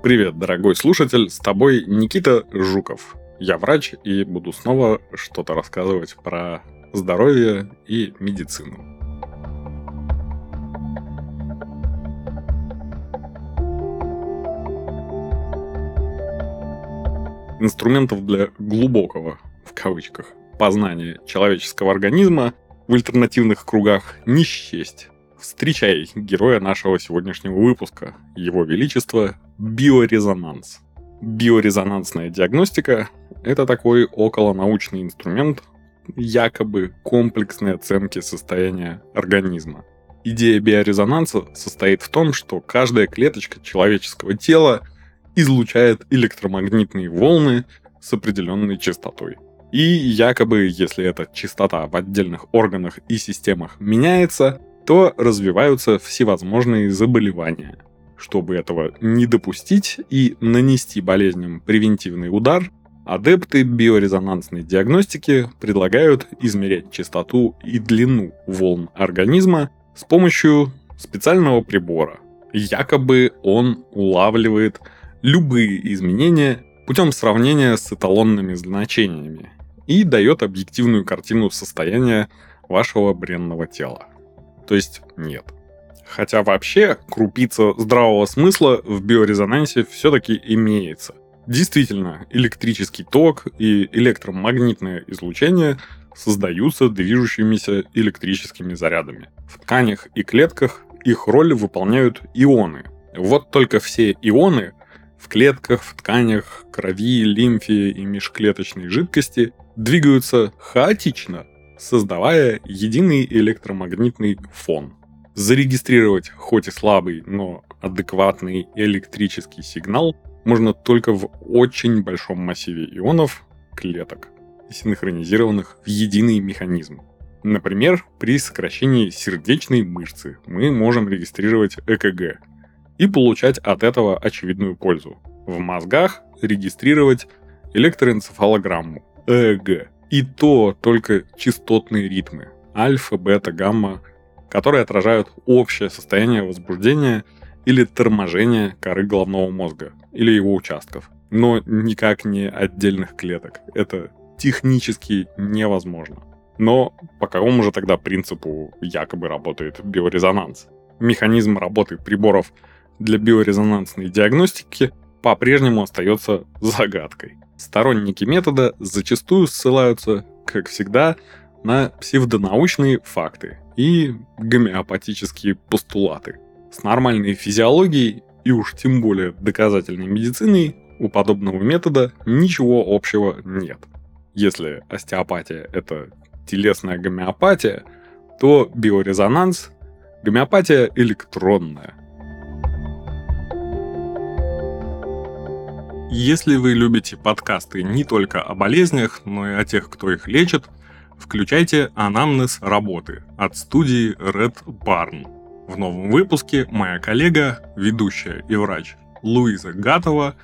Привет, дорогой слушатель, с тобой Никита Жуков. Я врач и буду снова что-то рассказывать про здоровье и медицину. Инструментов для глубокого, в кавычках, познания человеческого организма в альтернативных кругах не счесть. Встречай героя нашего сегодняшнего выпуска, его величество биорезонанс. Биорезонансная диагностика – это такой околонаучный инструмент якобы комплексной оценки состояния организма. Идея биорезонанса состоит в том, что каждая клеточка человеческого тела излучает электромагнитные волны с определенной частотой. И якобы, если эта частота в отдельных органах и системах меняется, то развиваются всевозможные заболевания. Чтобы этого не допустить и нанести болезням превентивный удар, адепты биорезонансной диагностики предлагают измерять частоту и длину волн организма с помощью специального прибора. Якобы он улавливает любые изменения путем сравнения с эталонными значениями и дает объективную картину состояния вашего бренного тела то есть нет. Хотя вообще крупица здравого смысла в биорезонансе все-таки имеется. Действительно, электрический ток и электромагнитное излучение создаются движущимися электрическими зарядами. В тканях и клетках их роль выполняют ионы. Вот только все ионы в клетках, в тканях, крови, лимфе и межклеточной жидкости двигаются хаотично, создавая единый электромагнитный фон. Зарегистрировать хоть и слабый, но адекватный электрический сигнал можно только в очень большом массиве ионов клеток, синхронизированных в единый механизм. Например, при сокращении сердечной мышцы мы можем регистрировать ЭКГ и получать от этого очевидную пользу. В мозгах регистрировать электроэнцефалограмму ЭЭГ и то только частотные ритмы альфа, бета, гамма, которые отражают общее состояние возбуждения или торможения коры головного мозга или его участков, но никак не отдельных клеток. Это технически невозможно. Но по какому же тогда принципу якобы работает биорезонанс? Механизм работы приборов для биорезонансной диагностики по-прежнему остается загадкой. Сторонники метода зачастую ссылаются, как всегда, на псевдонаучные факты и гомеопатические постулаты. С нормальной физиологией и уж тем более доказательной медициной у подобного метода ничего общего нет. Если остеопатия – это телесная гомеопатия, то биорезонанс – гомеопатия электронная – Если вы любите подкасты не только о болезнях, но и о тех, кто их лечит, включайте анамнез работы от студии Red Barn. В новом выпуске моя коллега, ведущая и врач Луиза Гатова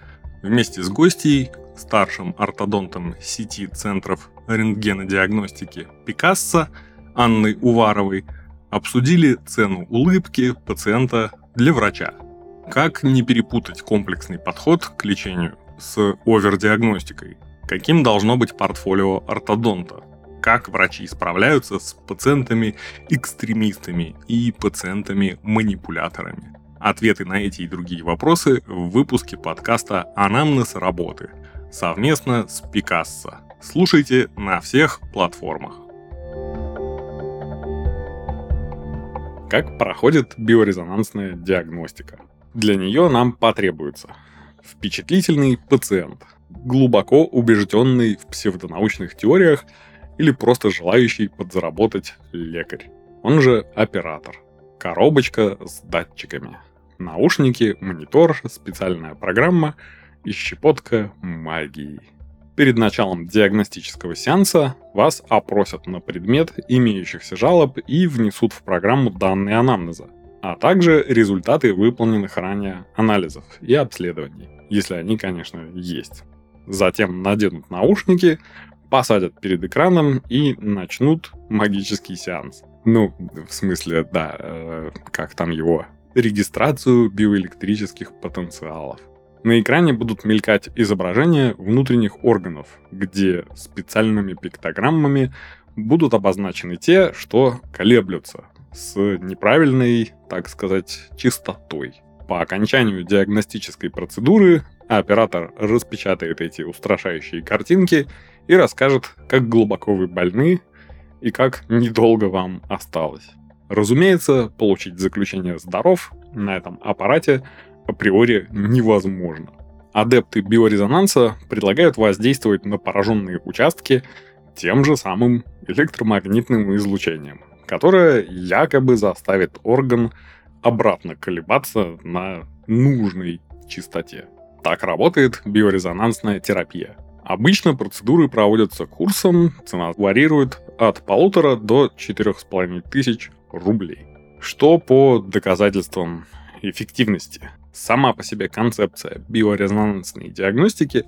вместе с гостьей, старшим ортодонтом сети центров рентгенодиагностики Пикассо Анной Уваровой обсудили цену улыбки пациента для врача – как не перепутать комплексный подход к лечению с овердиагностикой? Каким должно быть портфолио ортодонта? Как врачи справляются с пациентами-экстремистами и пациентами-манипуляторами? Ответы на эти и другие вопросы в выпуске подкаста «Анамнез работы» совместно с Пикассо. Слушайте на всех платформах. Как проходит биорезонансная диагностика? Для нее нам потребуется впечатлительный пациент, глубоко убежденный в псевдонаучных теориях или просто желающий подзаработать лекарь. Он же оператор. Коробочка с датчиками. Наушники, монитор, специальная программа и щепотка магии. Перед началом диагностического сеанса вас опросят на предмет имеющихся жалоб и внесут в программу данные анамнеза, а также результаты выполненных ранее анализов и обследований, если они, конечно, есть. Затем наденут наушники, посадят перед экраном и начнут магический сеанс. Ну, в смысле, да, э, как там его, регистрацию биоэлектрических потенциалов. На экране будут мелькать изображения внутренних органов, где специальными пиктограммами будут обозначены те, что колеблются с неправильной, так сказать, чистотой. По окончанию диагностической процедуры оператор распечатает эти устрашающие картинки и расскажет, как глубоко вы больны и как недолго вам осталось. Разумеется, получить заключение «здоров» на этом аппарате априори невозможно. Адепты биорезонанса предлагают воздействовать на пораженные участки тем же самым электромагнитным излучением, которое якобы заставит орган обратно колебаться на нужной частоте. Так работает биорезонансная терапия. Обычно процедуры проводятся курсом, цена варьирует от полутора до четырех с половиной тысяч рублей. Что по доказательствам эффективности? Сама по себе концепция биорезонансной диагностики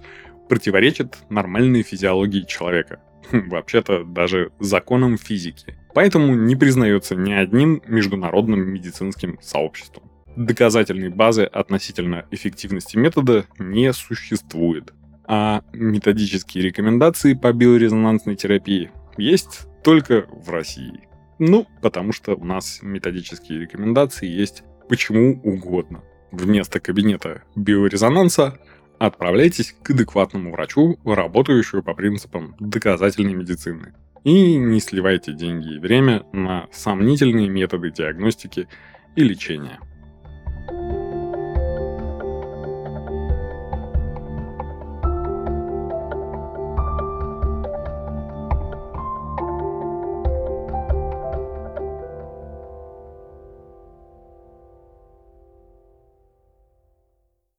противоречит нормальной физиологии человека. Вообще-то даже законам физики. Поэтому не признается ни одним международным медицинским сообществом. Доказательной базы относительно эффективности метода не существует. А методические рекомендации по биорезонансной терапии есть только в России. Ну, потому что у нас методические рекомендации есть почему угодно. Вместо кабинета биорезонанса отправляйтесь к адекватному врачу, работающему по принципам доказательной медицины. И не сливайте деньги и время на сомнительные методы диагностики и лечения.